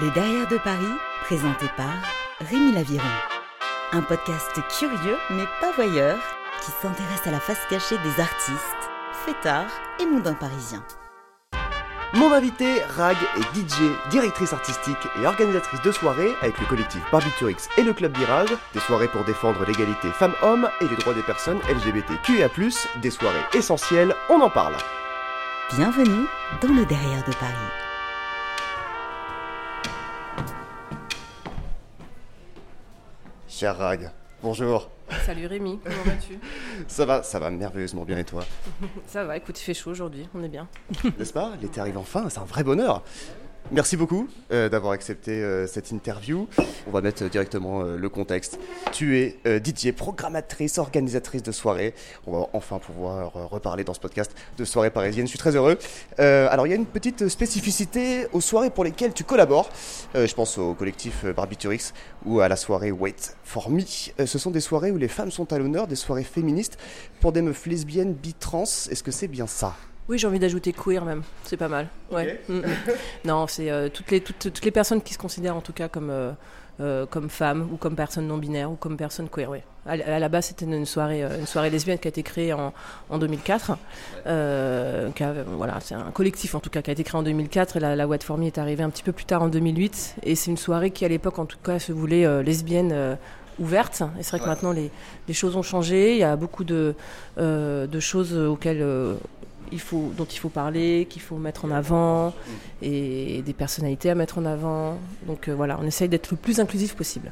Le Derrière de Paris, présenté par Rémi Laviron. Un podcast curieux mais pas voyeur qui s'intéresse à la face cachée des artistes, fêtards et mondains parisiens. Mon invité, Rag, est DJ, directrice artistique et organisatrice de soirées avec le collectif Barbiturix et le Club Virage, des soirées pour défendre l'égalité femmes-hommes et les droits des personnes LGBTQIA+, des soirées essentielles, on en parle. Bienvenue dans le Derrière de Paris. Cher Rag, bonjour. Salut Rémi, comment vas-tu Ça va, ça va merveilleusement bien et toi Ça va, écoute, il fait chaud aujourd'hui, on est bien. N'est-ce pas? L'été arrive enfin, c'est un vrai bonheur. Merci beaucoup euh, d'avoir accepté euh, cette interview. On va mettre directement euh, le contexte. Tu es euh, DJ, programmatrice, organisatrice de soirées. On va enfin pouvoir euh, reparler dans ce podcast de soirées parisiennes. Je suis très heureux. Euh, alors il y a une petite spécificité aux soirées pour lesquelles tu collabores. Je pense au collectif Barbiturix ou à la soirée Wait for Me. Ce sont des soirées où les femmes sont à l'honneur, des soirées féministes pour des meufs lesbiennes, bi-trans. Est-ce que c'est bien ça? Oui, j'ai envie d'ajouter queer même, c'est pas mal. Ouais. Mm, mm. non, c'est euh, toutes, les, toutes, toutes les personnes qui se considèrent en tout cas comme, euh, euh, comme femmes ou comme personnes non binaires ou comme personnes queer, oui. À, à la base, c'était une soirée, une soirée lesbienne qui a été créée en, en 2004. Euh, qui a- voilà, c'est un collectif en tout cas qui a été créé en 2004 et la, la What For Me est arrivée un petit peu plus tard en 2008. Et c'est une soirée qui à l'époque en tout cas se voulait lesbienne. ouverte et c'est vrai que maintenant les, les choses ont changé il y a beaucoup de, euh, de choses auxquelles euh, il faut, dont il faut parler, qu'il faut mettre en avant, et des personnalités à mettre en avant. Donc euh, voilà, on essaye d'être le plus inclusif possible.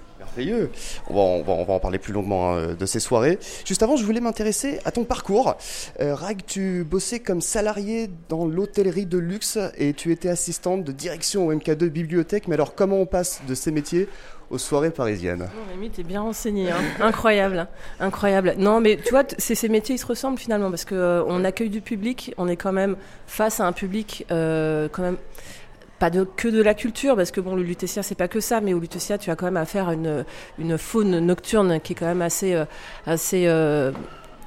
On va, en parler plus longuement hein, de ces soirées. Juste avant, je voulais m'intéresser à ton parcours. Euh, Rag, tu bossais comme salarié dans l'hôtellerie de luxe et tu étais assistante de direction au MK2 Bibliothèque. Mais alors, comment on passe de ces métiers aux soirées parisiennes? Non, Rémi, t'es bien renseigné, hein. incroyable, incroyable. Non, mais tu vois, c'est- ces métiers, ils se ressemblent finalement parce que euh, on accueille du public, on est quand même face à un public euh, quand même pas que de la culture, parce que bon, le Lutetia, c'est pas que ça, mais au Lutetia, tu as quand même affaire à une, une faune nocturne qui est quand même assez, euh, assez, euh,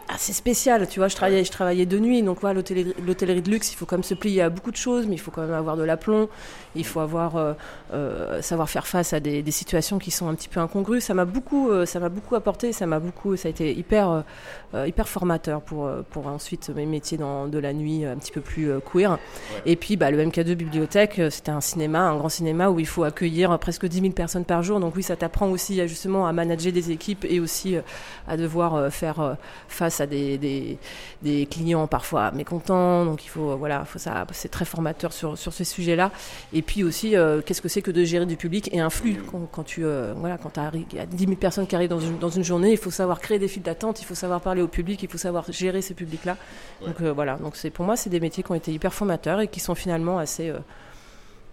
assez spéciale. Tu vois, je travaillais, je travaillais de nuit, donc voilà, l'hôtellerie l'hôtellerie de luxe, il faut quand même se plier à beaucoup de choses, mais il faut quand même avoir de l'aplomb, il faut avoir, euh, euh, savoir faire face à des, des situations qui sont un petit peu incongrues. Ça m'a beaucoup, euh, ça m'a beaucoup apporté, ça m'a beaucoup, ça a été hyper, hyper formateur pour, pour ensuite mes métiers dans de la nuit un petit peu plus queer. Et puis, bah, le MK2 Bibliothèque, c'était un cinéma, un grand cinéma où il faut accueillir presque 10 000 personnes par jour. Donc oui, ça t'apprend aussi justement à manager des équipes et aussi à devoir faire face à des, des, des clients parfois mécontents. Donc il faut, voilà, faut ça, c'est très formateur sur, sur ce sujet-là. Et puis aussi, euh, qu'est-ce que c'est que de gérer du public et un flux quand, quand tu, euh, voilà, quand arrives- il y a 10 000 personnes qui arrivent dans une, dans une journée, il faut savoir créer des files d'attente, il faut savoir parler au public, il faut savoir gérer ces publics-là. Donc euh, voilà, donc c'est pour moi c'est des métiers qui ont été hyper formateurs et qui sont finalement assez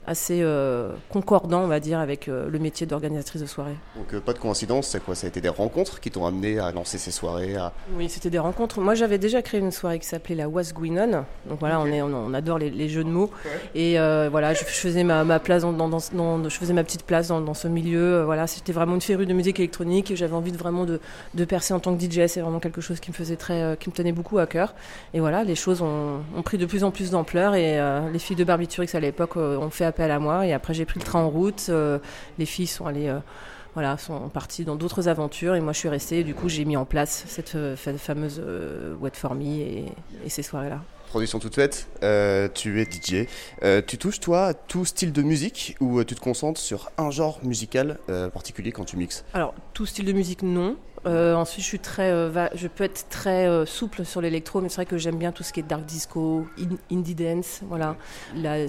assez euh, concordants, on va dire, avec euh, le métier d'organisatrice de soirée. Donc, euh, pas de coïncidence, c'est quoi? Ça a été des rencontres qui t'ont amené à lancer ces soirées à... Oui, c'était des rencontres. Moi, j'avais déjà créé une soirée qui s'appelait la Was Gwinon. Donc voilà, on, est, on, adore les, les jeux de mots. Et euh, voilà, je, je faisais ma, ma place dans, dans, dans- dans- je faisais ma petite place dans, dans ce milieu. Voilà, c'était vraiment une férue de musique électronique. et J'avais envie de vraiment de, de percer en tant que DJ. C'est vraiment quelque chose qui me faisait très, euh, qui me tenait beaucoup à cœur. Et voilà, les choses ont, ont pris de plus en plus d'ampleur. Et euh, les filles de Barbiturix à l'époque euh, ont fait appel à moi. Et après, j'ai pris le train en route. Euh, les filles sont allées. euh, voilà, sont partis dans d'autres aventures et moi je suis restée. Et du coup, j'ai mis en place cette euh, fa- fameuse euh, What For Me et, et ces soirées-là. Production toute faite, euh, tu es DJ. Euh, tu touches, toi, à tout style de musique ou tu te concentres sur un genre musical particulier quand tu mixes? Alors, tout style de musique, non. Euh, ensuite, je suis très, euh, va- je peux être très euh, souple sur l'électro, mais c'est vrai que j'aime bien tout ce qui est dark disco, in- indie dance, voilà. La-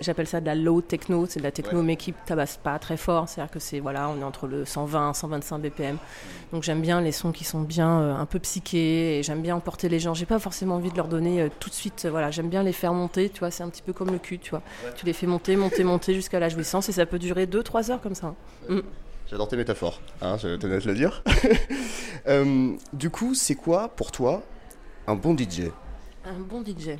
J'appelle ça de la low techno, c'est de la techno mais qui tabasse pas très fort, c'est-à-dire que c'est voilà, on est entre le 120 125 BPM. Donc j'aime bien les sons qui sont bien un peu psychés et j'aime bien emporter les gens. J'ai pas forcément envie de leur donner tout de suite, voilà, j'aime bien les faire monter, tu vois, c'est un petit peu comme le cul, tu vois. Tu les fais monter, monter, monter jusqu'à la jouissance et ça peut durer 2-3 heures comme ça. Mm. J'adore tes métaphores, hein, je tenais à te le dire. Euh, du coup, c'est quoi pour toi un bon DJ Un bon DJ.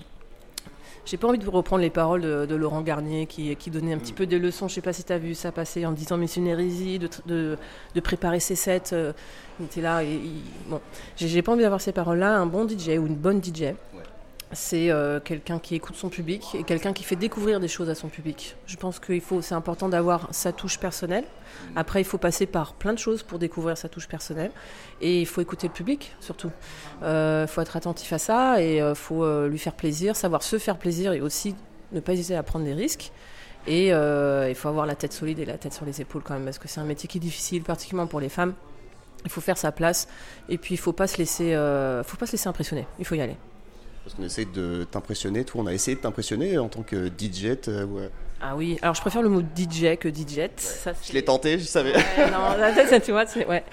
J'ai pas envie de vous reprendre les paroles de, de Laurent Garnier qui, qui donnait un petit peu des leçons. Je sais pas si tu as vu ça passer en disant mais c'est une hérésie de, de, de préparer ses sets. euh, il était là et il- bon, j'ai j'ai pas envie d'avoir ces paroles-là. Un bon DJ ou une bonne DJ, c'est euh, quelqu'un qui écoute son public et quelqu'un qui fait découvrir des choses à son public. Je pense qu'il faut, c'est important d'avoir sa touche personnelle. Après, il faut passer par plein de choses pour découvrir sa touche personnelle et il faut écouter le public surtout. Il euh, faut être attentif à ça et il euh, faut lui faire plaisir, savoir se faire plaisir et aussi ne pas hésiter à prendre des risques. Et il faut avoir la tête solide et la tête sur les épaules quand même parce que c'est un métier qui est difficile, particulièrement pour les femmes. Il faut faire sa place et puis il faut faut pas se laisser impressionner. Il faut y aller. Parce qu'on essaie de t'impressionner, toi on a essayé de t'impressionner en tant que DJ. Euh, ah oui, alors je préfère le mot DJ que DJ. je l'ai tenté, je savais. non, tu vois, ouais.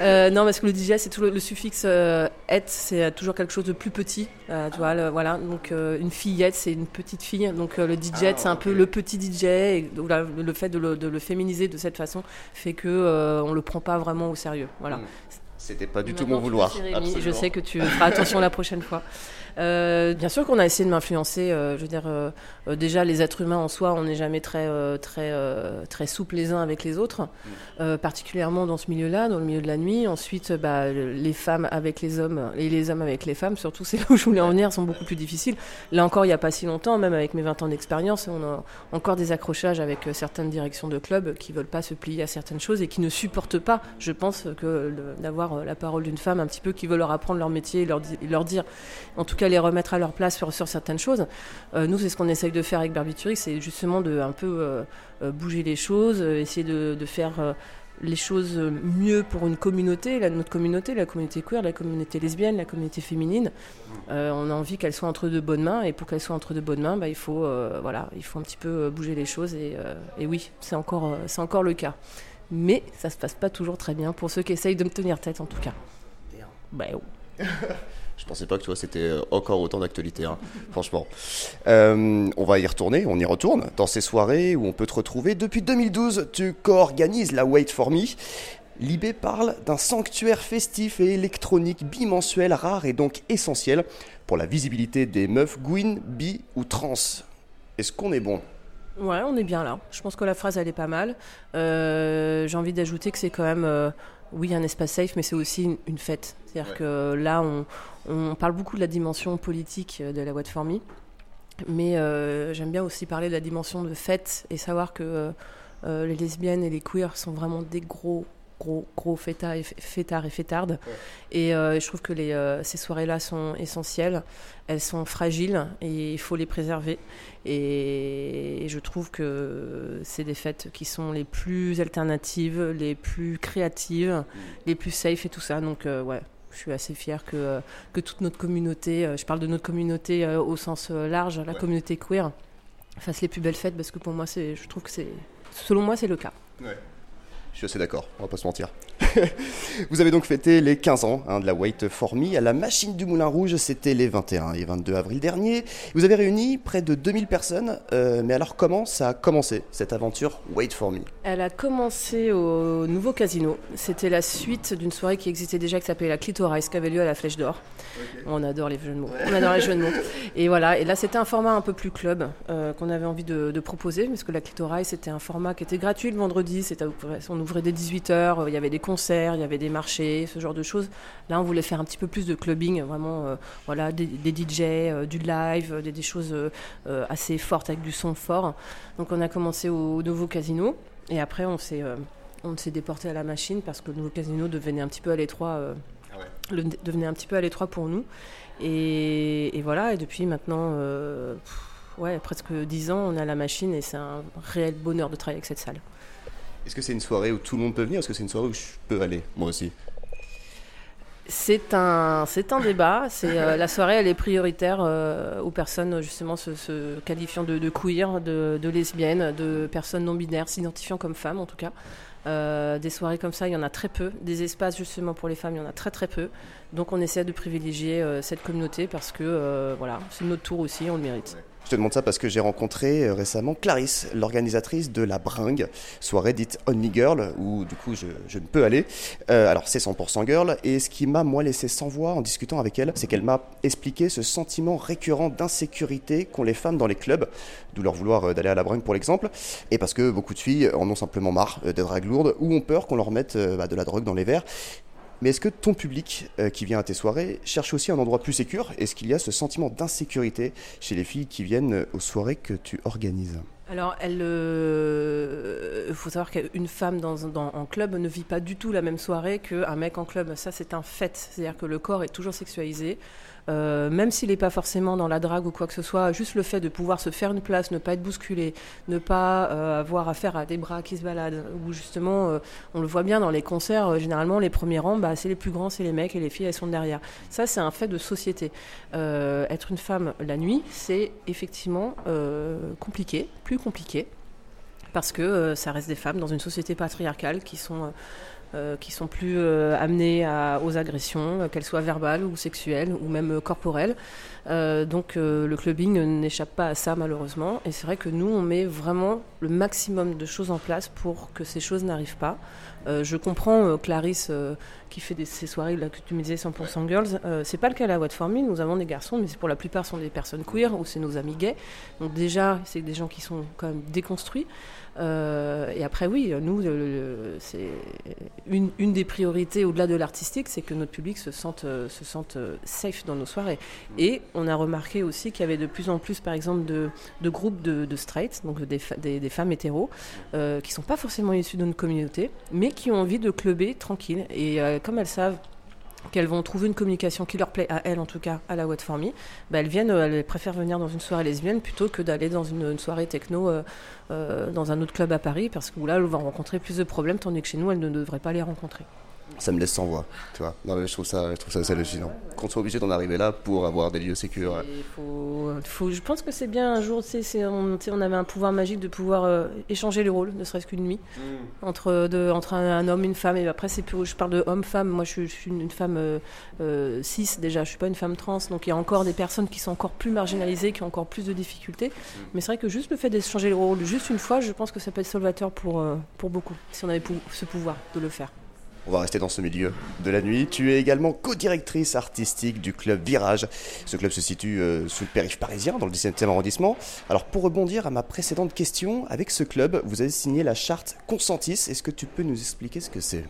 Euh, non, parce que le DJ, c'est tout le, suffixe euh, et, c'est toujours quelque chose de plus petit. tu vois, voilà. Donc une fillette, c'est une petite fille. Donc le DJ, ah, c'est un peu le petit DJ. Et, le fait de le, féminiser de cette façon fait que on le prend pas vraiment au sérieux. Voilà. Hmm. C'était pas du tout mon vouloir. je sais que tu feras attention la prochaine fois. Euh, bien sûr qu'on a essayé de m'influencer. Euh, je veux dire, euh, déjà les êtres humains en soi, on n'est jamais très très très souples les uns avec les autres, mm. particulièrement dans ce milieu-là, dans le milieu de la nuit. Ensuite, bah, les femmes avec les hommes et les hommes avec les femmes, surtout c'est là où je voulais en venir, sont beaucoup plus difficiles. Là encore, il n'y a pas si longtemps, même avec mes 20 ans d'expérience, on a encore des accrochages avec certaines directions de clubs qui veulent pas se plier à certaines choses et qui ne supportent pas, je pense, que d'avoir la parole d'une femme un petit peu qui veut leur apprendre leur métier et leur, leur dire, en tout cas les remettre à leur place sur, certaines choses. Euh, nous, c'est ce qu'on essaye de faire avec Barbituric, c'est justement de un peu euh, euh, bouger les choses, essayer de, faire les choses mieux pour une communauté, la, notre communauté, la communauté queer, la communauté lesbienne, la communauté féminine. on a envie qu'elle soit entre de bonnes mains, et pour qu'elle soit entre de bonnes mains, bah, il, faut, voilà, il faut un petit peu bouger les choses, et, et oui, c'est encore, c'est encore le cas. Mais ça se passe pas toujours très bien pour ceux qui essayent de me tenir tête, en tout cas. Bah, oh. Je pensais pas que tu vois, c'était euh, encore autant d'actualité, hein, franchement. Euh, on va y retourner, on y retourne dans ces soirées où on peut te retrouver. Depuis 2012, tu co-organises la Wait for Me. Libé parle d'un sanctuaire festif et électronique bimensuel rare et donc essentiel pour la visibilité des meufs gwyn, bi ou trans. Est-ce qu'on est bon? Ouais, on est bien là. Je pense que la phrase elle est pas mal. Euh, j'ai envie d'ajouter que c'est quand même oui, un espace safe, mais c'est aussi une, fête. C'est-à-dire que là, on, parle beaucoup de la dimension politique de la What for Me, mais euh, j'aime bien aussi parler de la dimension de fête et savoir que euh, les lesbiennes et les queers sont vraiment des gros gros, gros fêtards et, fêtards et fêtardes. Et euh, je trouve que les, euh, ces soirées-là sont essentielles. Elles sont fragiles et il faut les préserver. Et, je trouve que c'est des fêtes qui sont les plus alternatives, les plus créatives, mm. les plus safe et tout ça. Donc, euh, ouais. Je suis assez fière que, que toute notre communauté, je parle de notre communauté au sens large, la communauté queer, fasse les plus belles fêtes parce que pour moi, je trouve que c'est, selon moi, c'est le cas. Je suis assez d'accord, on va pas se mentir. vous avez donc fêté les 15 ans hein, de la White For Me à la machine du Moulin Rouge, c'était les 21 et 22 avril dernier. Vous avez réuni près de 2000 personnes, euh, mais alors comment ça a commencé cette aventure Wait For Me? Elle a commencé au nouveau casino. C'était la suite d'une soirée qui existait déjà qui s'appelait la Clitoris, qui avait lieu à la Flèche d'Or. On adore les jeux de mots. On adore les jeux de mots. Et voilà, et là c'était un format un peu plus club euh, qu'on avait envie de, proposer, parce que la Clitoris c'était un format qui était gratuit le vendredi, c'était, on ouvrait dès 18h, il y avait des concerts, il y avait des marchés, ce genre de choses. Là, on voulait faire un petit peu plus de clubbing, vraiment, euh, voilà, des, DJ, euh, du live, des, choses assez fortes avec du son fort. Donc, on a commencé au, nouveau casino, et après, on s'est, on s'est déporté à la machine parce que le nouveau casino devenait un petit peu à l'étroit le, devenait un petit peu à l'étroit pour nous. Et, voilà, et depuis maintenant, euh, ouais, presque 10 ans, on a la machine et c'est un réel bonheur de travailler avec cette salle. Est-ce que c'est une soirée où tout le monde peut venir Est-ce que c'est une soirée où je peux aller, moi aussi? C'est un, débat. Euh, la soirée, elle est prioritaire euh, aux personnes justement se, qualifiant de, queer, de, de lesbiennes, de personnes non binaires, s'identifiant comme femmes en tout cas. Euh, des soirées comme ça, il y en a très peu. Des espaces justement pour les femmes, il y en a très très peu. Donc on essaie de privilégier euh, cette communauté parce que euh, voilà, c'est notre tour aussi, on le mérite. Je te demande ça parce que j'ai rencontré euh, récemment Clarisse, l'organisatrice de la Bringue, soirée dite Only Girl, où du coup je, ne peux aller. Alors c'est 100% girl, et ce qui m'a moi laissé sans voix en discutant avec elle, c'est qu'elle m'a expliqué ce sentiment récurrent d'insécurité qu'ont les femmes dans les clubs, d'où leur vouloir d'aller à la Bringue pour l'exemple, et parce que beaucoup de filles en ont simplement marre des dragues lourdes ou ont peur qu'on leur mette bah, de la drogue dans les verres. Mais est-ce que ton public euh, qui vient à tes soirées cherche aussi un endroit plus sécur Est-ce qu'il y a ce sentiment d'insécurité chez les filles qui viennent aux soirées que tu organises? Alors, il euh, faut savoir qu'une femme dans, dans, en club ne vit pas du tout la même soirée qu'un mec en club. Ça, c'est un fait. C'est-à-dire que le corps est toujours sexualisé. Euh, même s'il n'est pas forcément dans la drague ou quoi que ce soit, juste le fait de pouvoir se faire une place, ne pas être bousculé, ne pas euh, avoir affaire à des bras qui se baladent, ou justement, on le voit bien dans les concerts, généralement les premiers rangs, bah, c'est les plus grands, c'est les mecs et les filles, elles sont derrière. Ça, c'est un fait de société. être une femme la nuit, c'est effectivement compliqué, compliqué parce que ça reste des femmes dans une société patriarcale qui sont euh, qui sont plus euh, amenées aux agressions, euh, qu'elles soient verbales ou sexuelles ou même corporelles. Donc le clubbing n'échappe pas à ça malheureusement. Et c'est vrai que nous, on met vraiment le maximum de choses en place pour que ces choses n'arrivent pas. je comprends Clarisse qui fait des, ces soirées là, que tu me disais 100% girls. c'est pas le cas à What For Me. Nous avons des garçons, mais pour la plupart sont des personnes queer ou c'est nos amis gays. Donc déjà, c'est des gens qui sont quand même déconstruits. Euh, et après, oui, nous, c'est une, une, des priorités au-delà de l'artistique, c'est que notre public se sente, euh, se sente euh, safe dans nos soirées. Et on a remarqué aussi qu'il y avait de plus en plus, par exemple, de, groupes de, straight, donc des, femmes hétéros, euh, qui sont pas forcément issues de notre communauté, mais qui ont envie de clubber tranquille. Et comme elles savent qu'elles vont trouver une communication qui leur plaît à elles en tout cas à la What For Me, bah, elles viennent, elles préfèrent venir dans une soirée lesbienne plutôt que d'aller dans une, soirée techno euh, euh, dans un autre club à Paris parce que là elles vont rencontrer plus de problèmes tandis que chez nous elles ne devraient pas les rencontrer ça me laisse sans voix, tu vois. Non, mais je trouve ça, je trouve ça assez hallucinant. Qu'on soit obligé d'en arriver là pour avoir des lieux sécurs. Faut, faut, je pense que c'est bien un jour, tu sais, on, on, avait un pouvoir magique de pouvoir euh, échanger les rôles, ne serait-ce qu'une nuit, mm. entre, de, entre un, homme et une femme. Et après, c'est plus, je parle de homme-femme. Moi, je, suis une, femme euh, euh, cis déjà, je suis pas une femme trans. Donc il y a encore des personnes qui sont encore plus marginalisées, qui ont encore plus de difficultés. Mm. Mais c'est vrai que juste le fait d'échanger les rôles, juste une fois, je pense que ça peut être salvateur pour, pour beaucoup, si on avait ce pouvoir de le faire. On va rester dans ce milieu de la nuit. Tu es également co-directrice artistique du club Virage. Ce club se situe euh, sous le périph' parisien, dans le 17e arrondissement. Alors pour rebondir à ma précédente question, avec ce club, vous avez signé la charte Consentis. Est-ce que tu peux nous expliquer ce que c'est?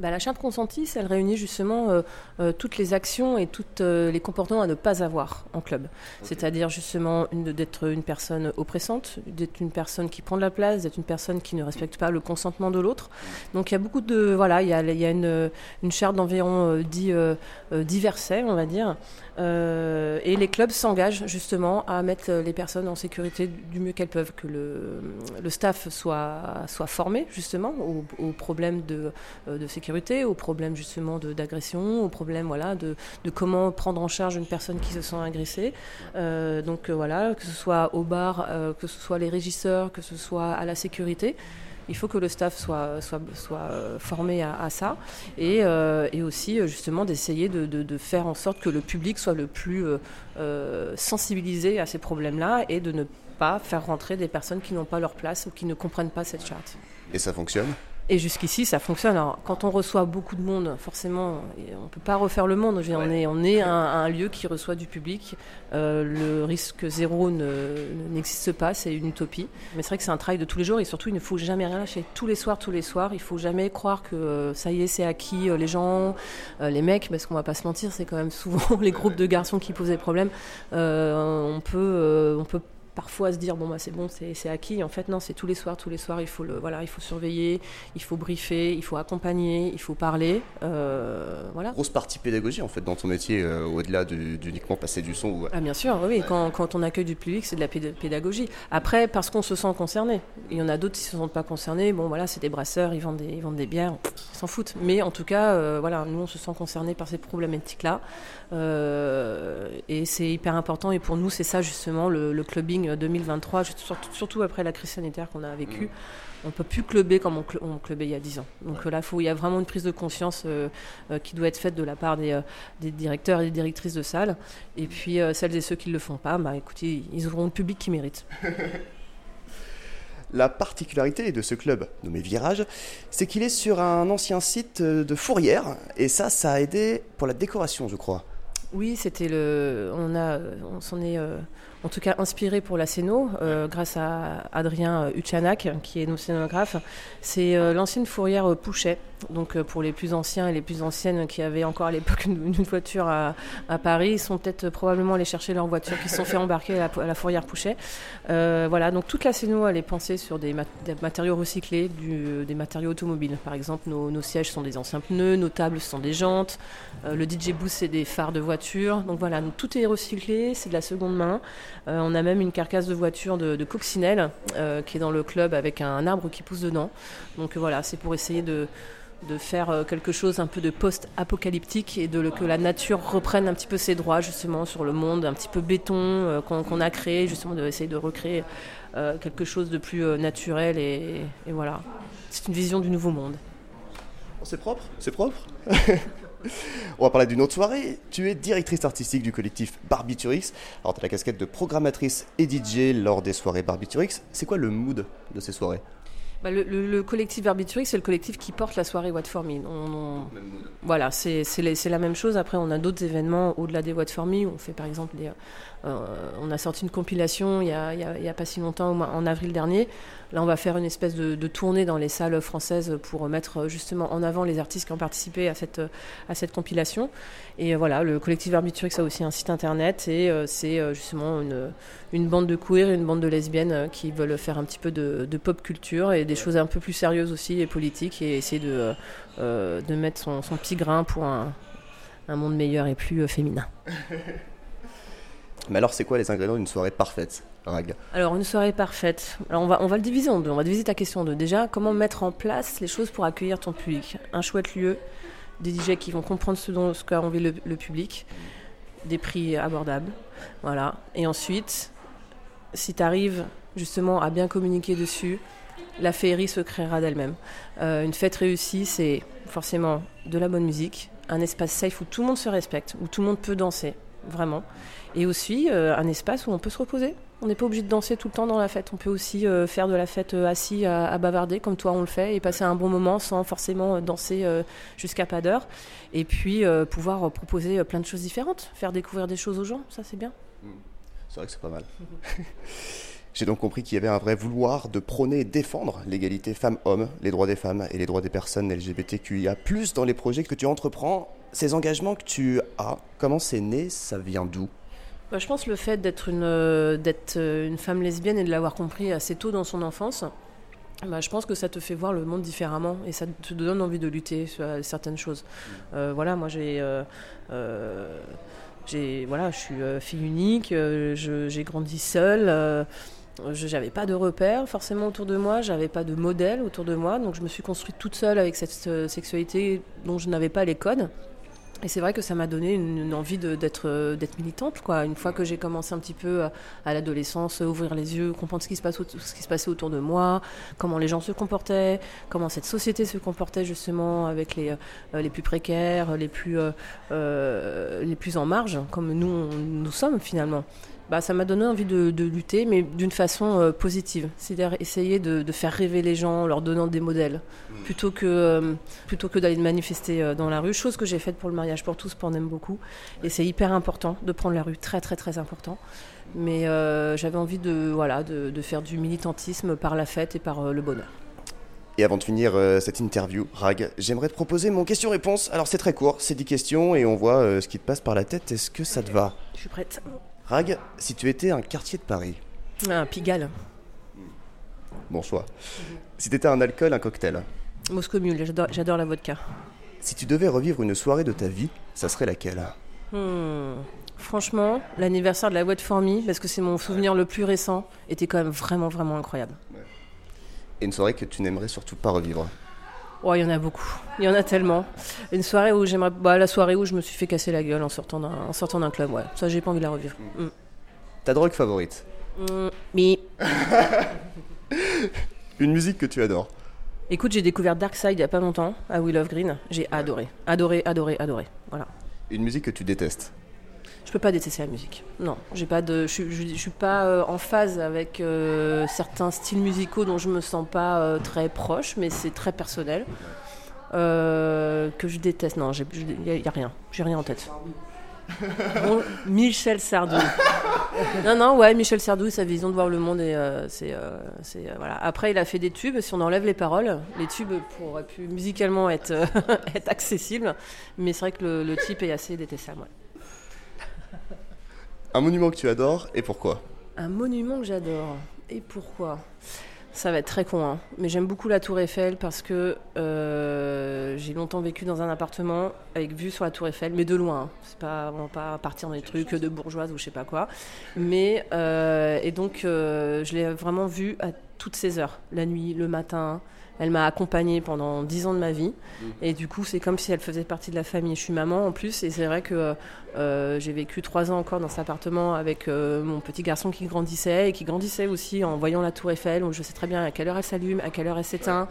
Bah, la charte consentis, elle réunit justement euh, euh, toutes les actions et tous euh, les comportements à ne pas avoir en club. C'est-à-dire justement d'être une personne oppressante, d'être une personne qui prend de la place, d'être une personne qui ne respecte pas le consentement de l'autre. Donc il y a beaucoup de... Voilà, il y a, il y a une, une, charte d'environ 10 versets, on va dire. Et les clubs s'engagent justement à mettre les personnes en sécurité du mieux qu'elles peuvent, que le, le staff soit, soit formé justement aux, aux problèmes de, de sécurité aux problèmes justement d'agression, aux problèmes voilà, de, comment prendre en charge une personne qui se sent agressée. Euh, donc euh, voilà, que ce soit au bar, euh, que ce soit les régisseurs, que ce soit à la sécurité il faut que le staff soit, soit formé à, ça et, et, aussi justement d'essayer de, de, de, faire en sorte que le public soit le plus sensibilisé à ces problèmes-là et de ne pas faire rentrer des personnes qui n'ont pas leur place ou qui ne comprennent pas cette charte. Et ça fonctionne? Et jusqu'ici, ça fonctionne. Alors, quand on reçoit beaucoup de monde, forcément, on ne peut pas refaire le monde. On est, on est un, lieu qui reçoit du public. Euh, le risque zéro n'existe pas, c'est une utopie. Mais c'est vrai que c'est un travail de tous les jours et surtout, il ne faut jamais rien lâcher. Tous les soirs, tous les soirs, il ne faut jamais croire que euh, ça y est, c'est acquis. Euh, les gens, les mecs, parce qu'on ne va pas se mentir, c'est quand même souvent les groupes de garçons qui posent des problèmes. on peut, on peut parfois se dire bon bah c'est bon c'est acquis. En fait non c'est tous les soirs tous les soirs il faut le voilà il faut surveiller il faut briefer il faut accompagner il faut parler euh, voilà. Grosse partie pédagogie en fait dans ton métier euh, au-delà d'uniquement passer du son ah bien sûr oui quand, quand, on accueille du public c'est de la pédagogie. Après parce qu'on se sent concerné. Il y en a d'autres qui se sentent pas concernés bon voilà c'est des brasseurs ils vendent des ils vendent des bières ils s'en foutent. Mais en tout cas euh, voilà nous on se sent concerné par ces problématiques là et c'est hyper important. Et pour nous c'est ça justement le, le clubbing 2023, surtout après la crise sanitaire qu'on a vécue. Mm. On ne peut plus cluber comme on, clubait il y a 10 ans. Donc là, il y a vraiment une prise de conscience euh, euh, qui doit être faite de la part des, euh, des, directeurs et des directrices de salles. Et puis celles et ceux qui ne le font pas, bah, écoutez, ils auront le public qui mérite. La particularité de ce club nommé Virage, c'est qu'il est sur un ancien site de fourrière, et ça, ça a aidé pour la décoration, je crois. Oui, c'était le. On a, on s'en est, euh, en tout cas, inspiré pour la scéno euh, grâce à Adrien Uchanac, qui est nos scénographes. C'est euh, l'ancienne fourrière Pouchet, Donc euh, pour les plus anciens et les plus anciennes qui avaient encore à l'époque une, voiture à, Paris, ils sont peut-être probablement allés chercher leur voiture qui se sont fait embarquer à la, Fourrière Pouchet. Euh, voilà, donc toute la CNO elle est pensée sur des, matériaux recyclés, des matériaux automobiles. Par exemple, nos, sièges sont des anciens pneus, nos tables sont des jantes, euh, le DJ boost c'est des phares de voiture. Donc voilà, tout est recyclé, c'est de la seconde main. On a même une carcasse de voiture de, coccinelle qui est dans le club avec un arbre qui pousse dedans. Donc voilà, c'est pour essayer de de faire euh, quelque chose un peu de post-apocalyptique et de que la nature reprenne un petit peu ses droits justement sur le monde un petit peu béton euh, qu'on a créé, justement d'essayer de recréer euh, quelque chose de plus naturel et, voilà. C'est une vision du nouveau monde. C'est propre, c'est propre? On va parler d'une autre soirée. Tu es directrice artistique du collectif Barbiturix. Alors, tu as la casquette de programmatrice et DJ lors des soirées Barbiturix. C'est quoi le mood de ces soirées? Bah, le, collectif Arbitrix, c'est le collectif qui porte la soirée What For Me. Voilà, c'est la même chose. Après, on a d'autres événements au-delà des What For Me. On fait par exemple des, on a sorti une compilation il n'y a, pas si longtemps, en avril dernier. Là, on va faire une espèce de, tournée dans les salles françaises pour mettre justement en avant les artistes qui ont participé à cette, à cette compilation. Et voilà, le collectif Arbitrix a aussi un site internet et euh, c'est euh, justement une, une, bande de queer et une bande de lesbiennes qui veulent faire un petit peu de, pop culture et des choses un peu plus sérieuses aussi et politiques et essayer de, de mettre son, petit grain pour un, un monde meilleur et plus féminin. Mais alors, c'est quoi les ingrédients d'une soirée parfaite, Rag? Alors, une soirée parfaite. Alors, on va, on va le diviser en deux. On va diviser ta question en deux. Déjà, comment mettre en place les choses pour accueillir ton public? Un chouette lieu, des DJ qui vont comprendre ce dont ce qu'a envie le, public, des prix abordables. Voilà. Et ensuite, si tu arrives justement à bien communiquer dessus, la féerie se créera d'elle-même. Euh, une fête réussie, c'est forcément de la bonne musique, un espace safe où tout le monde se respecte, où tout le monde peut danser, vraiment. Et aussi euh, un espace où on peut se reposer. On n'est pas obligé de danser tout le temps dans la fête. On peut aussi euh, faire de la fête euh, assis à, bavarder, comme toi on le fait, et passer un bon moment sans forcément danser jusqu'à pas d'heure. Et puis pouvoir proposer plein de choses différentes, faire découvrir des choses aux gens, ça c'est bien. Mmh. C'est vrai que c'est pas mal. J'ai donc compris qu'il y avait un vrai vouloir de prôner et défendre l'égalité femmes-hommes, les droits des femmes et les droits des personnes LGBTQIA, dans les projets que tu entreprends. Ces engagements que tu as, comment c'est né Ça vient d'où? Bah, je pense le fait d'être une, euh, d'être euh, une femme lesbienne et de l'avoir compris assez tôt dans son enfance, bah, je pense que ça te fait voir le monde différemment et ça te donne envie de lutter sur certaines choses. Euh, voilà, moi j'ai, j'ai, voilà, je suis fille unique, j'ai grandi seule. je n'avais pas de repères forcément autour de moi, j'avais pas de modèle autour de moi, donc je me suis construite toute seule avec cette sexualité dont je n'avais pas les codes. Et c'est vrai que ça m'a donné une, envie d'être d'être militante. Quoi. Une fois que j'ai commencé un petit peu à, l'adolescence, ouvrir les yeux, comprendre ce qui, se passe, passait autour de moi, comment les gens se comportaient, comment cette société se comportait justement avec les, euh, les plus précaires, les plus, euh, euh, les plus en marge, comme nous, nous sommes finalement bah, ça m'a donné envie de, lutter, mais d'une façon euh, positive. C'est-à-dire essayer de, faire rêver les gens en leur donnant des modèles, mmh. plutôt que, euh, plutôt que d'aller manifester euh, dans la rue, chose que j'ai faite pour le mariage pour tous, pour on aime beaucoup. Et c'est hyper important de prendre la rue, très très très important. Mais j'avais envie de, voilà, de, de, faire du militantisme par la fête et par le bonheur. Et avant de finir cette interview, Rag, j'aimerais te proposer mon question-réponse. Alors c'est très court, c'est 10 questions et on voit ce qui te passe par la tête. Est-ce que ça te va? Je suis prête. Rag, si tu étais un quartier de Paris. Un Pigalle. Bon choix. Si tu étais un alcool, un cocktail. Moscow Mule, j'adore la vodka. Si tu devais revivre une soirée de ta vie, ça serait laquelle? Hmm. Franchement, l'anniversaire de la What For Me, parce que c'est mon souvenir le plus récent, était quand même vraiment, vraiment incroyable. Et une soirée que tu n'aimerais surtout pas revivre? Oh, il y en a beaucoup. Il y en a tellement. Une soirée où j'aimerais. Bah, la soirée où je me suis fait casser la gueule en sortant d'un, en sortant d'un club, ouais. Ça, j'ai pas envie de la revivre. Mm. Mm. Ta drogue favorite mm, Mi. Une musique que tu adores Écoute, j'ai découvert Dark Side il y a pas longtemps, à Will of Green. J'ai adoré. Adoré, adoré, adoré. Voilà. Une musique que tu détestes je peux pas détester la musique. Non, j'ai pas de, je, je, suis pas euh, en phase avec euh, certains styles musicaux dont je me sens pas euh, très proche, mais c'est très personnel. que je déteste. Non, il n'y a, rien. J'ai rien en tête. Bon, Michel Sardou. non, non, ouais, Michel Sardou, sa vision de voir le monde, et euh, c'est, euh, euh, voilà. Après, il a fait des tubes. Si on enlève les paroles, les tubes pourraient pu musicalement être, être accessibles, mais c'est vrai que le, le type est assez détestable. ouais. Un monument que tu adores et pourquoi? Un monument que j'adore. Et pourquoi? Ça va être très con, hein. mais j'aime beaucoup la Tour Eiffel parce que euh, j'ai longtemps vécu dans un appartement avec vue sur la Tour Eiffel, mais de loin. hein. C'est pas vraiment pas partir dans des trucs de bourgeoise ou je sais pas quoi. Mais euh, et donc euh, je l'ai vraiment vue à toutes ces heures, la nuit, le matin. Elle m'a accompagnée pendant dix ans de ma vie. Et du coup, c'est comme si elle faisait partie de la famille. Je suis maman en plus, et c'est vrai que euh, j'ai vécu trois ans encore dans cet appartement avec euh, mon petit garçon qui grandissait et qui grandissait aussi en voyant la tour Eiffel. où je sais très bien à quelle heure elle s'allume, à quelle heure elle s'éteint,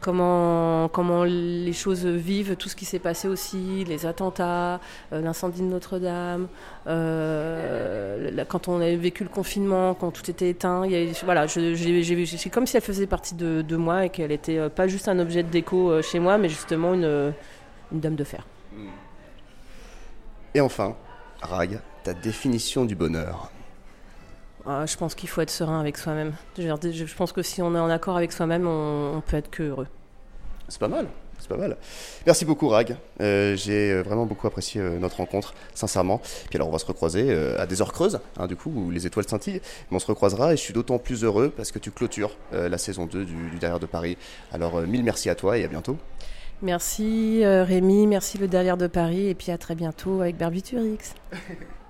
comment, comment les choses vivent, tout ce qui s'est passé aussi, les attentats, euh, l'incendie de Notre-Dame, euh, quand on avait vécu le confinement, quand tout était éteint. Il y a- voilà, c'est comme si elle faisait partie de, de moi et qu'elle était euh, pas juste un objet de déco chez moi, mais justement une, une dame de fer. Et enfin, Rag, ta définition du bonheur. Ah, je pense qu'il faut être serein avec soi-même. Je, pense que si on est en accord avec soi-même, on, on peut être que heureux. C'est pas mal, c'est pas mal. Merci beaucoup Rag, Euh, j'ai euh, vraiment beaucoup apprécié euh, notre rencontre, sincèrement. Puis alors on va se recroiser à des heures creuses, hein, du coup, où les étoiles scintillent. Mais on se recroisera et je suis d'autant plus heureux parce que tu clôtures la saison 2 du, du Derrière de Paris. Alors mille merci à toi et à bientôt. Merci Rémi, merci le derrière de Paris, et puis à très bientôt avec Barbiturix.